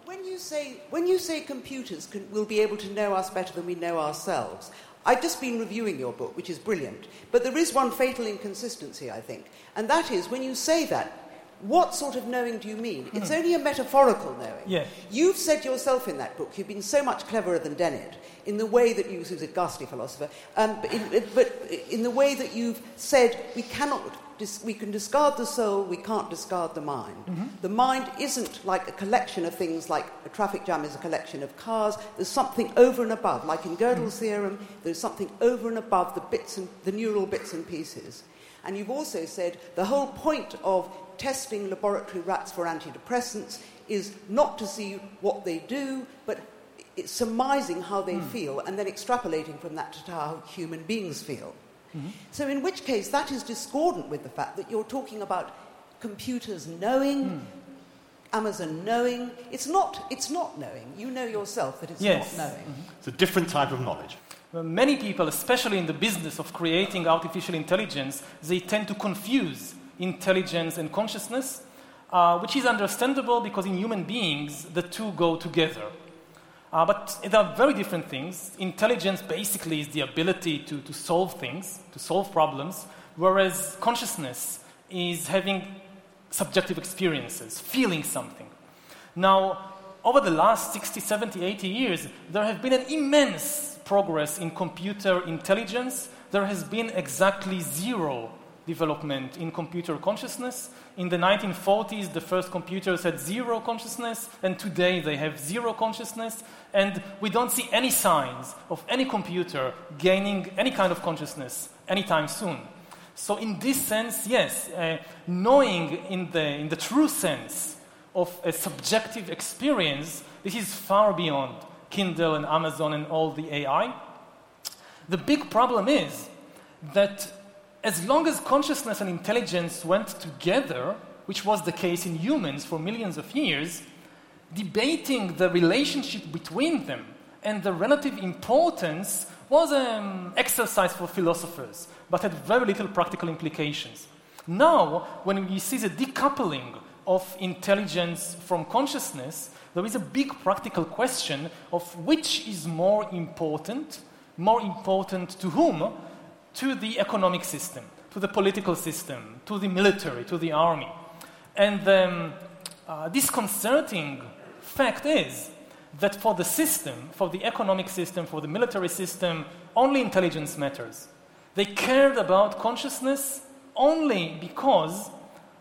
When you say, when you say computers can, will be able to know us better than we know ourselves, I've just been reviewing your book, which is brilliant. But there is one fatal inconsistency, I think. And that is when you say that, what sort of knowing do you mean? It's hmm. only a metaphorical knowing. Yeah. You've said yourself in that book, you've been so much cleverer than Dennett in the way that you, who's a ghastly philosopher, um, but, in, but, in, the way that you've said we cannot, dis- we can discard the soul, we can't discard the mind. Mm-hmm. The mind isn't like a collection of things, like a traffic jam is a collection of cars. There's something over and above, like in Gödel's mm-hmm. theorem. There's something over and above the bits and the neural bits and pieces. And you've also said the whole point of testing laboratory rats for antidepressants is not to see what they do, but it's surmising how they mm. feel and then extrapolating from that to how human beings feel. Mm-hmm. So, in which case, that is discordant with the fact that you're talking about computers knowing, mm. Amazon knowing. It's not, it's not knowing. You know yourself that it's yes. not knowing. Mm-hmm. It's a different type of knowledge. Well, many people, especially in the business of creating artificial intelligence, they tend to confuse intelligence and consciousness, uh, which is understandable because in human beings, the two go together. Uh, but they are very different things. Intelligence basically is the ability to, to solve things, to solve problems, whereas consciousness is having subjective experiences, feeling something. Now, over the last 60, 70, 80 years, there have been an immense progress in computer intelligence. There has been exactly zero development in computer consciousness. In the 1940s, the first computers had zero consciousness, and today they have zero consciousness, and we don't see any signs of any computer gaining any kind of consciousness anytime soon. So, in this sense, yes, uh, knowing in the, in the true sense of a subjective experience, this is far beyond Kindle and Amazon and all the AI. The big problem is that as long as consciousness and intelligence went together, which was the case in humans for millions of years, debating the relationship between them and the relative importance was an exercise for philosophers, but had very little practical implications. Now, when we see the decoupling of intelligence from consciousness, there is a big practical question of which is more important, more important to whom, to the economic system, to the political system, to the military, to the army. And the um, uh, disconcerting fact is that for the system, for the economic system, for the military system, only intelligence matters. They cared about consciousness only because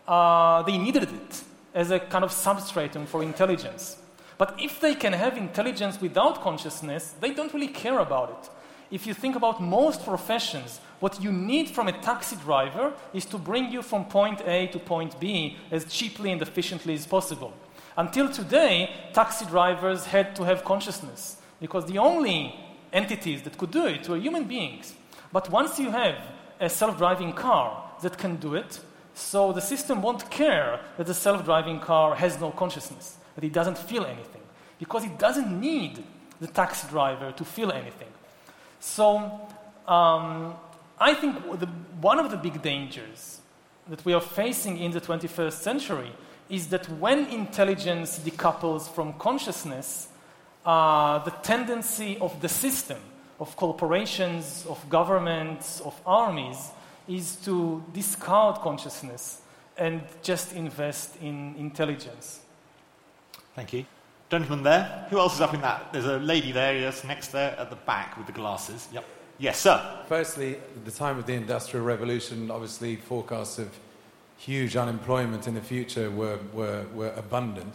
uh, they needed it as a kind of substratum for intelligence. But if they can have intelligence without consciousness, they don't really care about it if you think about most professions, what you need from a taxi driver is to bring you from point A to point B as cheaply and efficiently as possible. Until today, taxi drivers had to have consciousness because the only entities that could do it were human beings. But once you have a self driving car that can do it, so the system won't care that the self driving car has no consciousness. that it doesn't feel anything because it doesn't need the taxi driver to feel anything. So um, I think the, one of the big dangers that we are facing in the 21st century is that when intelligence decouples from consciousness, uh, the tendency of the system, of corporations, of governments, of armies, is to discard consciousness and just invest in intelligence. Thank you. Gentleman there. Who else is up in that? There's a lady there, yes, next there at the back with the glasses. Yep. Yes, sir. Firstly, at the time of the Industrial Revolution, obviously forecasts of huge unemployment in the future were, were, were abundant,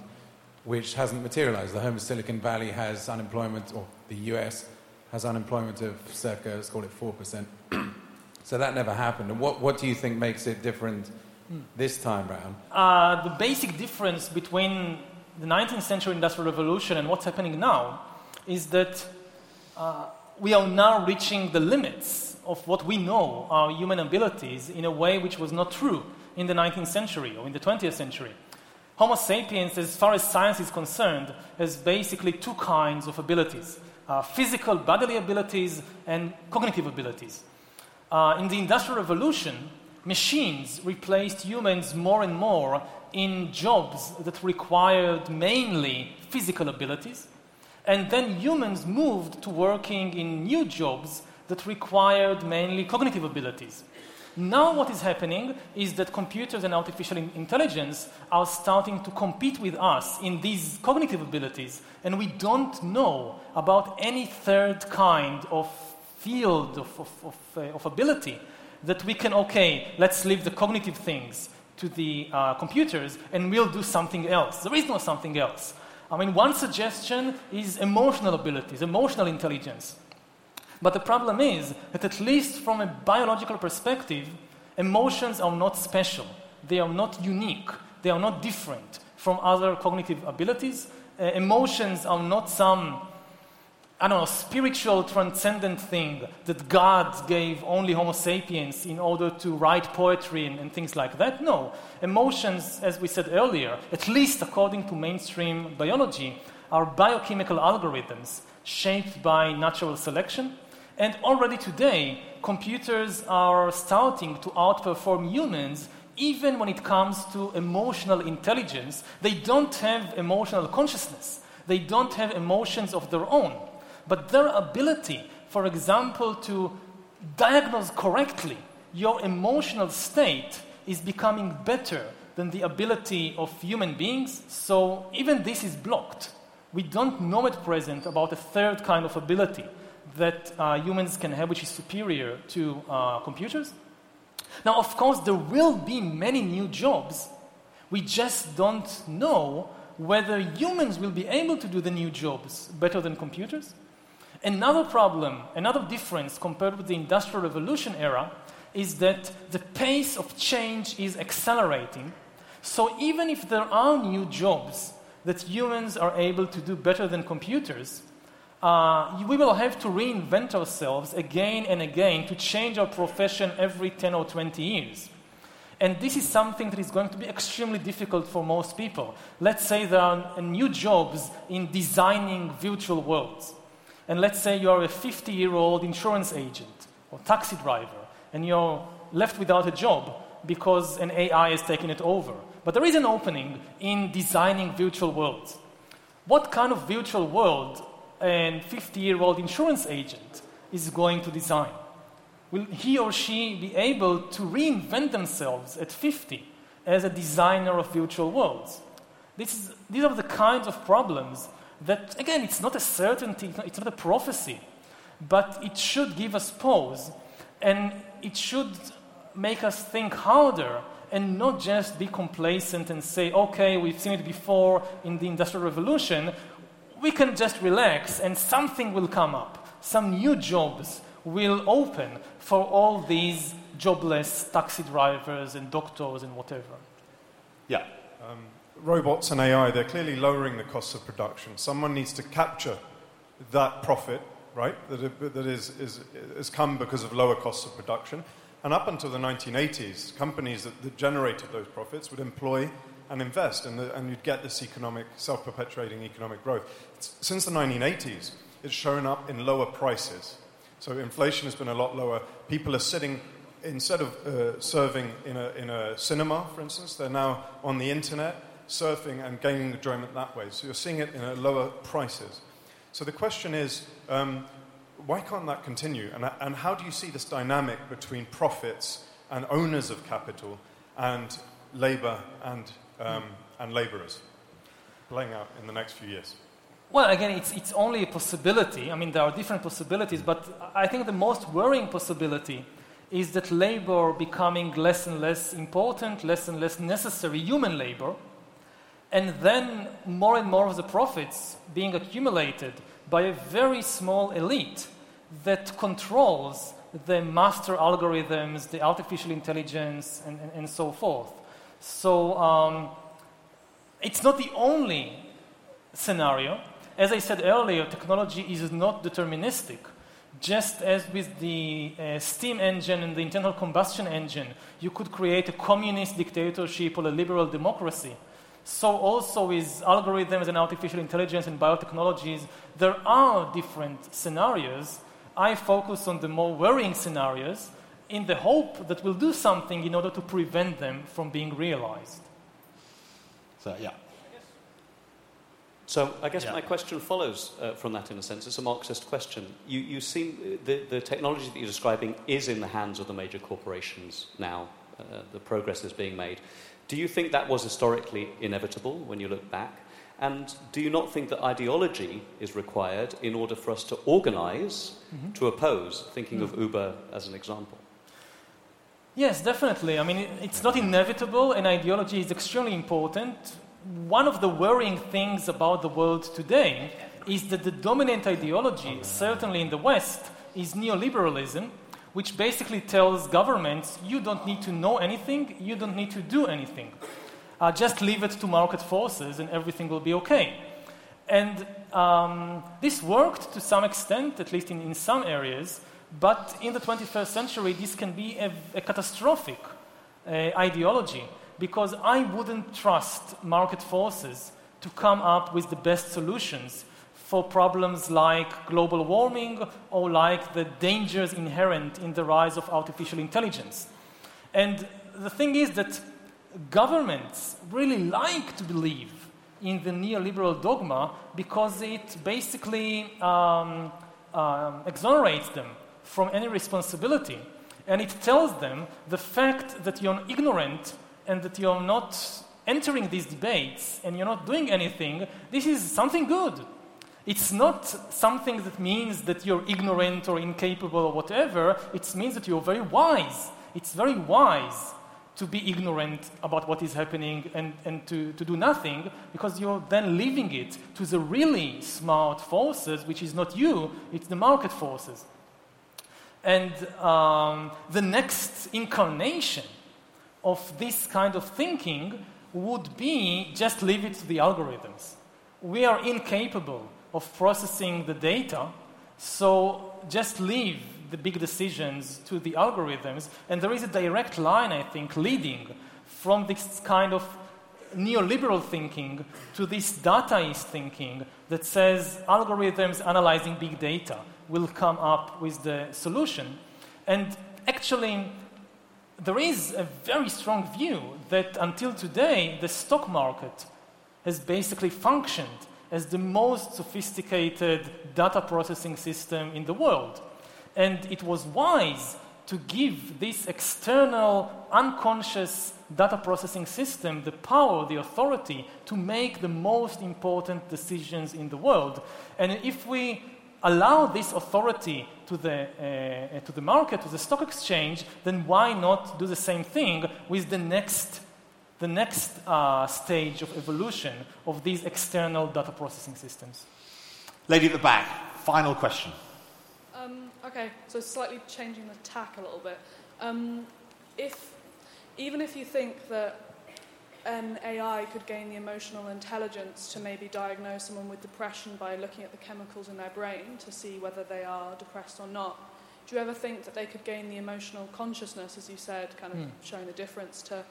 which hasn't materialized. The home of Silicon Valley has unemployment, or the US has unemployment of circa, let's call it 4%. (clears throat) so that never happened. And what, what do you think makes it different this time round? Uh, the basic difference between the 19th century Industrial Revolution and what's happening now is that uh, we are now reaching the limits of what we know are human abilities in a way which was not true in the 19th century or in the 20th century. Homo sapiens, as far as science is concerned, has basically two kinds of abilities uh, physical bodily abilities and cognitive abilities. Uh, in the Industrial Revolution, machines replaced humans more and more in jobs that required mainly physical abilities. And then humans moved to working in new jobs that required mainly cognitive abilities. Now, what is happening is that computers and artificial intelligence are starting to compete with us in these cognitive abilities, and we don't know about any third kind of field of, of, of, uh, of ability that we can, okay, let's leave the cognitive things to the uh, computers and we'll do something else. There is no something else. I mean, one suggestion is emotional abilities, emotional intelligence. But the problem is that, at least from a biological perspective, emotions are not special. They are not unique. They are not different from other cognitive abilities. Uh, emotions are not some, I don't know, spiritual, transcendent thing that God gave only Homo sapiens in order to write poetry and, and things like that. No. Emotions, as we said earlier, at least according to mainstream biology, are biochemical algorithms shaped by natural selection and already today, computers are starting to outperform humans even when it comes to emotional intelligence. They don't have emotional consciousness, they don't have emotions of their own. But their ability, for example, to diagnose correctly your emotional state is becoming better than the ability of human beings. So even this is blocked. We don't know at present about a third kind of ability that uh, humans can have, which is superior to uh, computers. Now, of course, there will be many new jobs. We just don't know whether humans will be able to do the new jobs better than computers. Another problem, another difference compared with the Industrial Revolution era is that the pace of change is accelerating. So even if there are new jobs that humans are able to do better than computers, uh, we will have to reinvent ourselves again and again to change our profession every 10 or 20 years. And this is something that is going to be extremely difficult for most people. Let's say there are new jobs in designing virtual worlds. And let's say you are a 50 year old insurance agent or taxi driver, and you're left without a job because an AI has taken it over. But there is an opening in designing virtual worlds. What kind of virtual world a 50 year old insurance agent is going to design? Will he or she be able to reinvent themselves at 50 as a designer of virtual worlds? Is, these are the kinds of problems that, again, it's not a certainty, it's not a prophecy, but it should give us pause and it should make us think harder and not just be complacent and say, okay, we've seen it before in the Industrial Revolution, we can just relax and something will come up. Some new jobs will open for all these jobless taxi drivers and doctors and whatever. Yeah. Um, robots and AI, they're clearly lowering the costs of production. Someone needs to capture that profit, right, that, that is, is, has come because of lower costs of production. And up until the 1980s, companies that, that generated those profits would employ and invest, and, the, and you'd get this economic, self perpetuating economic growth. It's, since the 1980s, it's shown up in lower prices. So inflation has been a lot lower. People are sitting, instead of uh, serving in a, in a cinema, for instance, they're now on the internet, surfing and gaining enjoyment that way. So you're seeing it in a lower prices. So the question is, um, why can't that continue? And, and how do you see this dynamic between profits and owners of capital and labour and, um, and labourers playing out in the next few years? Well, again, it's, it's only a possibility. I mean, there are different possibilities, but I think the most worrying possibility is that labor becoming less and less important, less and less necessary, human labor, and then more and more of the profits being accumulated by a very small elite that controls the master algorithms, the artificial intelligence, and, and, and so forth. So um, it's not the only scenario. As I said earlier, technology is not deterministic. Just as with the uh, steam engine and the internal combustion engine, you could create a communist dictatorship or a liberal democracy. So, also with algorithms and artificial intelligence and biotechnologies, there are different scenarios I focus on the more worrying scenarios in the hope that we'll do something in order to prevent them from being realized. So, yeah. So I guess Yeah. my question follows uh, from that in a sense. It's a Marxist question. You, you seem the, the technology that you're describing is in the hands of the major corporations now. Uh, the progress is being made. Do you think that was historically inevitable when you look back? And do you not think that ideology is required in order for us to organize mm-hmm. to oppose, thinking of Uber as an example? Yes, definitely. I mean, it's not inevitable, and ideology is extremely important. One of the worrying things about the world today is that the dominant ideology, certainly in the West, is neoliberalism, which basically tells governments you don't need to know anything, you don't need to do anything. Uh, just leave it to market forces, and everything will be okay. And um, this worked to some extent, at least in, in some areas, but in the 21st century, this can be a, a catastrophic uh, ideology because I wouldn't trust market forces to come up with the best solutions for problems like global warming or like the dangers inherent in the rise of artificial intelligence. And the thing is that governments really like to believe in the neoliberal dogma because it basically um, um, exonerates them from any responsibility. And it tells them the fact that you're ignorant and that you're not entering these debates and you're not doing anything, this is something good. It's not something that means that you're ignorant or incapable or whatever. It means that you're very wise. It's very wise to be ignorant about what is happening and, and to, to do nothing because you're then leaving it to the really smart forces, which is not you, it's the market forces. And um, the next incarnation of this kind of thinking would be just leave it to the algorithms. We are incapable of processing the data, so just leave the big decisions to the algorithms. And there is a direct line, I think, leading from this kind of neoliberal thinking to this dataist thinking that says algorithms analyzing big data will come up with the solution. And actually, there is a very strong view that until today, the stock market has basically functioned as the most sophisticated data processing system in the world. And it was wise to give this external, unconscious data processing system the power, the authority to make the most important decisions in the world. And if we allow this authority to the, uh, to the market, to the stock exchange, then why not do the same thing with the next, the next uh, stage of evolution of these external data processing systems? Lady at the back, final question. Um, okay, so slightly changing the tack a little bit. Um, if, even if you think that an AI could gain the emotional intelligence to maybe diagnose someone with depression by looking at the chemicals in their brain to see whether they are depressed or not, do you ever think that they could gain the emotional consciousness, as you said, kind of Hmm. showing the difference to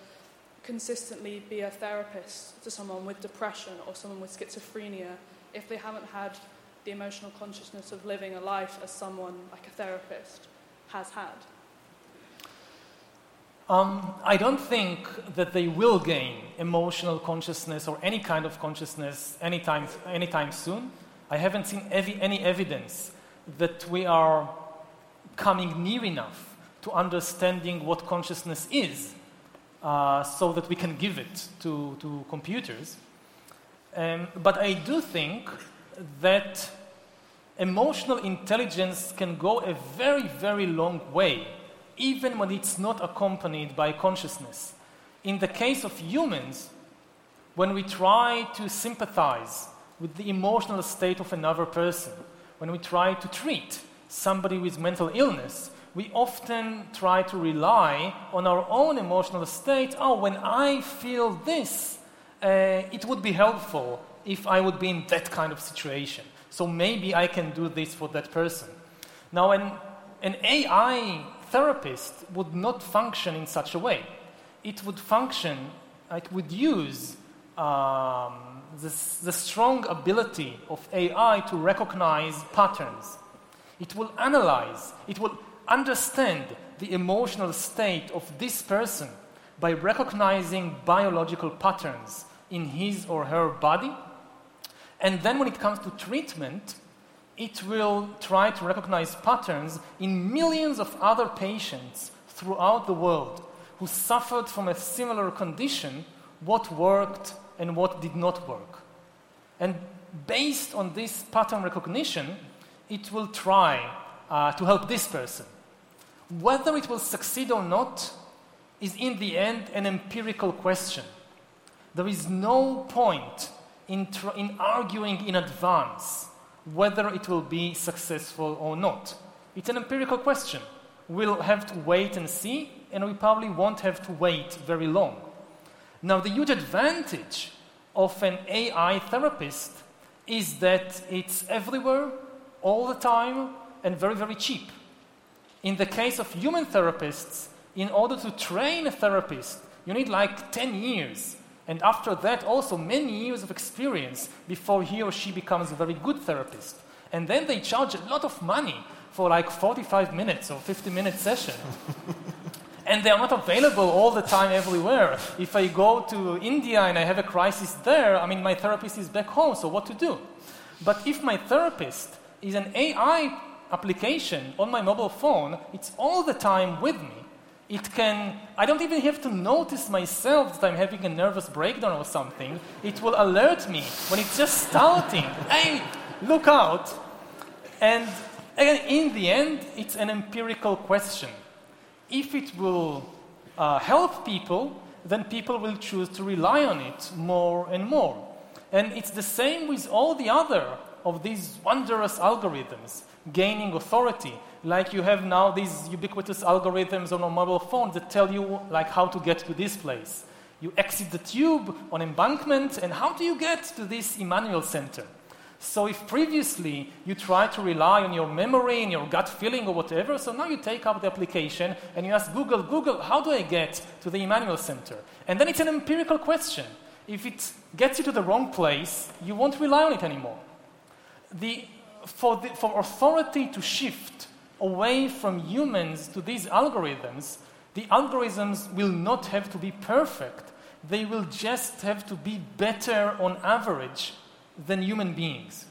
consistently be a therapist to someone with depression or someone with schizophrenia if they haven't had the emotional consciousness of living a life as someone like a therapist has had? Um, I don't think that they will gain emotional consciousness or any kind of consciousness anytime, anytime soon. I haven't seen ev- any evidence that we are coming near enough to understanding what consciousness is uh, so that we can give it to, to computers. Um, but I do think that emotional intelligence can go a very, very long way even when it's not accompanied by consciousness. In the case of humans, when we try to sympathize with the emotional state of another person, when we try to treat somebody with mental illness, we often try to rely on our own emotional state. Oh, when I feel this, uh, it would be helpful if I would be in that kind of situation. So maybe I can do this for that person. Now, an, an AI therapist would not function in such a way. It would function, it would use um, this, the strong ability of AI to recognize patterns. It will analyze, it will understand the emotional state of this person by recognizing biological patterns in his or her body. And then when it comes to treatment, it will try to recognize patterns in millions of other patients throughout the world who suffered from a similar condition, what worked and what did not work. And based on this pattern recognition, it will try uh, to help this person. Whether it will succeed or not is in the end an empirical question. There is no point in, tr- in arguing in advance whether it will be successful or not. It's an empirical question. We'll have to wait and see, and we probably won't have to wait very long. Now, the huge advantage of an AI therapist is that it's everywhere, all the time, and very, very cheap. In the case of human therapists, in order to train a therapist, you need like 10 years and after that, also many years of experience before he or she becomes a very good therapist. And then they charge a lot of money for like 45 minutes or 50 minute session. (laughs) and they are not available all the time everywhere. If I go to India and I have a crisis there, I mean, my therapist is back home, so what to do? But if my therapist is an AI application on my mobile phone, it's all the time with me. It can, I don't even have to notice myself that I'm having a nervous breakdown or something. It will alert me when it's just starting. (laughs) hey, look out. And again, in the end, it's an empirical question. If it will uh, help people, then people will choose to rely on it more and more. And it's the same with all the other of these wondrous algorithms gaining authority like you have now these ubiquitous algorithms on a mobile phone that tell you like how to get to this place. You exit the tube on embankment, and how do you get to this Emmanuel Center? So if previously you tried to rely on your memory and your gut feeling or whatever, so now you take up the application and you ask Google, Google, how do I get to the Emmanuel Center? And then it's an empirical question. If it gets you to the wrong place, you won't rely on it anymore. The, for, the, for authority to shift away from humans to these algorithms, the algorithms will not have to be perfect. They will just have to be better on average than human beings.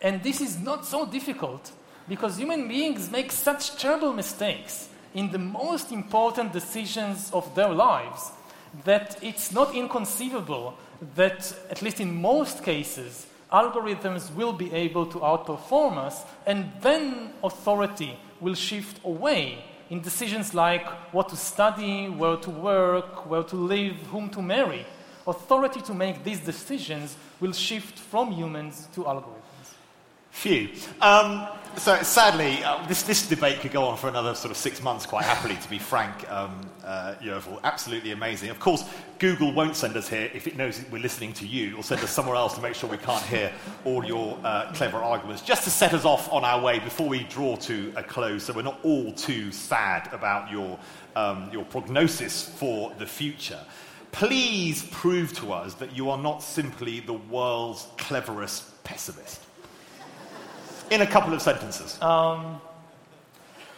And this is not so difficult because human beings make such terrible mistakes in the most important decisions of their lives that it's not inconceivable that, at least in most cases, algorithms will be able to outperform us, and then authority will shift away in decisions like what to study, where to work, where to live, whom to marry. Authority to make these decisions will shift from humans to algorithms. Phew. Um, so sadly, uh, this, this debate could go on for another sort of six months, quite happily, to be frank, um, uh, Absolutely amazing. Of course, Google won't send us here if it knows we're listening to you. It'll send us somewhere else to make sure we can't hear all your uh, clever arguments, just to set us off on our way before we draw to a close, so we're not all too sad about your, um, your prognosis for the future. please prove to us that you are not simply the world's cleverest pessimist. In a couple of sentences. Um,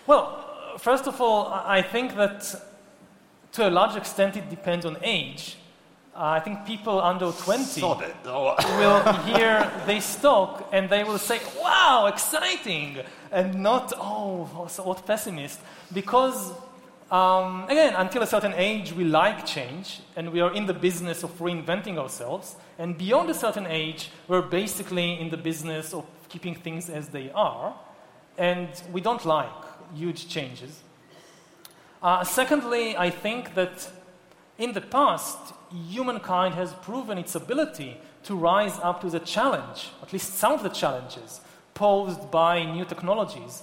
well, first of all, I think that to a large extent it depends on age. Uh, I think people under 20 Oh. will (laughs) hear this talk and they will say, wow, exciting, and not, oh, so what pessimist. Because, um, again, until a certain age, we like change and we are in the business of reinventing ourselves. And beyond a certain age, we're basically in the business of keeping things as they are. And we don't like huge changes. Uh, secondly, I think that in the past, humankind has proven its ability to rise up to the challenge, at least some of the challenges posed by new technologies.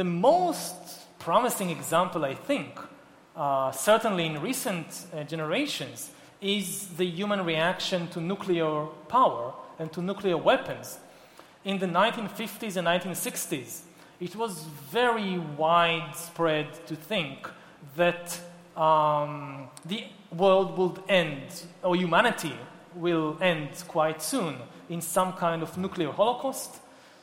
The most promising example, I think, uh, certainly in recent uh, generations, is the human reaction to nuclear power and to nuclear weapons. In the 1950s and 1960s, it was very widespread to think that um, the world will end, or humanity will end quite soon in some kind of nuclear holocaust.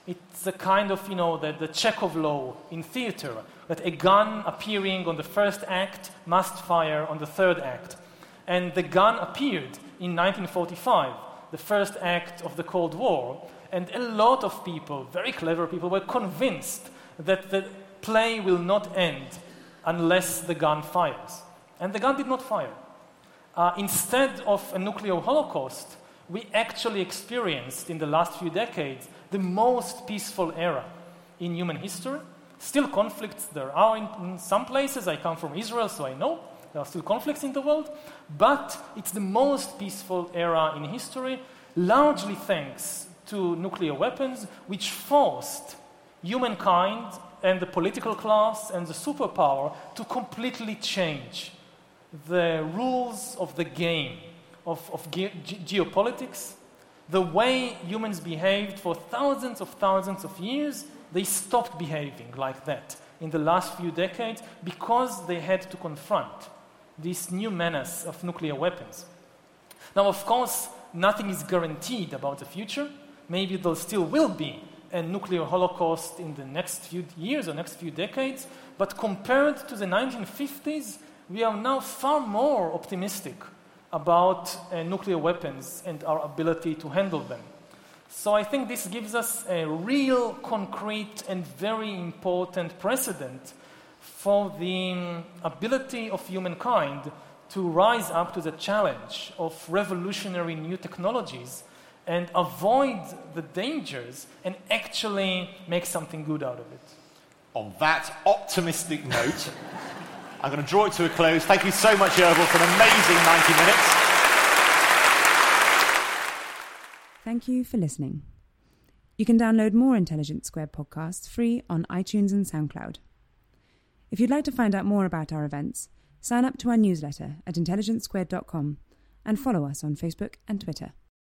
It's a kind of, you know, the, the Chekhov law in theater that a gun appearing on the first act must fire on the third act. And the gun appeared in 1945, the first act of the Cold War. And a lot of people, very clever people, were convinced that the play will not end unless the gun fires. And the gun did not fire. Uh, instead of a nuclear holocaust, we actually experienced in the last few decades the most peaceful era in human history. Still conflicts there are in, in, some places. I come from Israel, so I know there are still conflicts in the world. But it's the most peaceful era in history, largely thanks to nuclear weapons, which forced humankind and the political class and the superpower to completely change the rules of the game of, of ge- geopolitics, the way humans behaved for thousands of thousands of years, they stopped behaving like that in the last few decades because they had to confront this new menace of nuclear weapons. Now, of course, nothing is guaranteed about the future. Maybe there still will be a nuclear holocaust in the next few years or next few decades, but compared to the 1950s, we are now far more optimistic about uh, nuclear weapons and our ability to handle them. So I think this gives us a real, concrete, and very important precedent for the ability of humankind to rise up to the challenge of revolutionary new technologies and avoid the dangers and actually make something good out of it. On that optimistic note, (laughs) I'm going to draw it to a close. Thank you so much, Yuval, for an amazing 90 minutes. Thank you for listening. You can download more Intelligence Squared podcasts free on iTunes and SoundCloud. If you'd like to find out more about our events, sign up to our newsletter at intelligencesquared.com and follow us on Facebook and Twitter.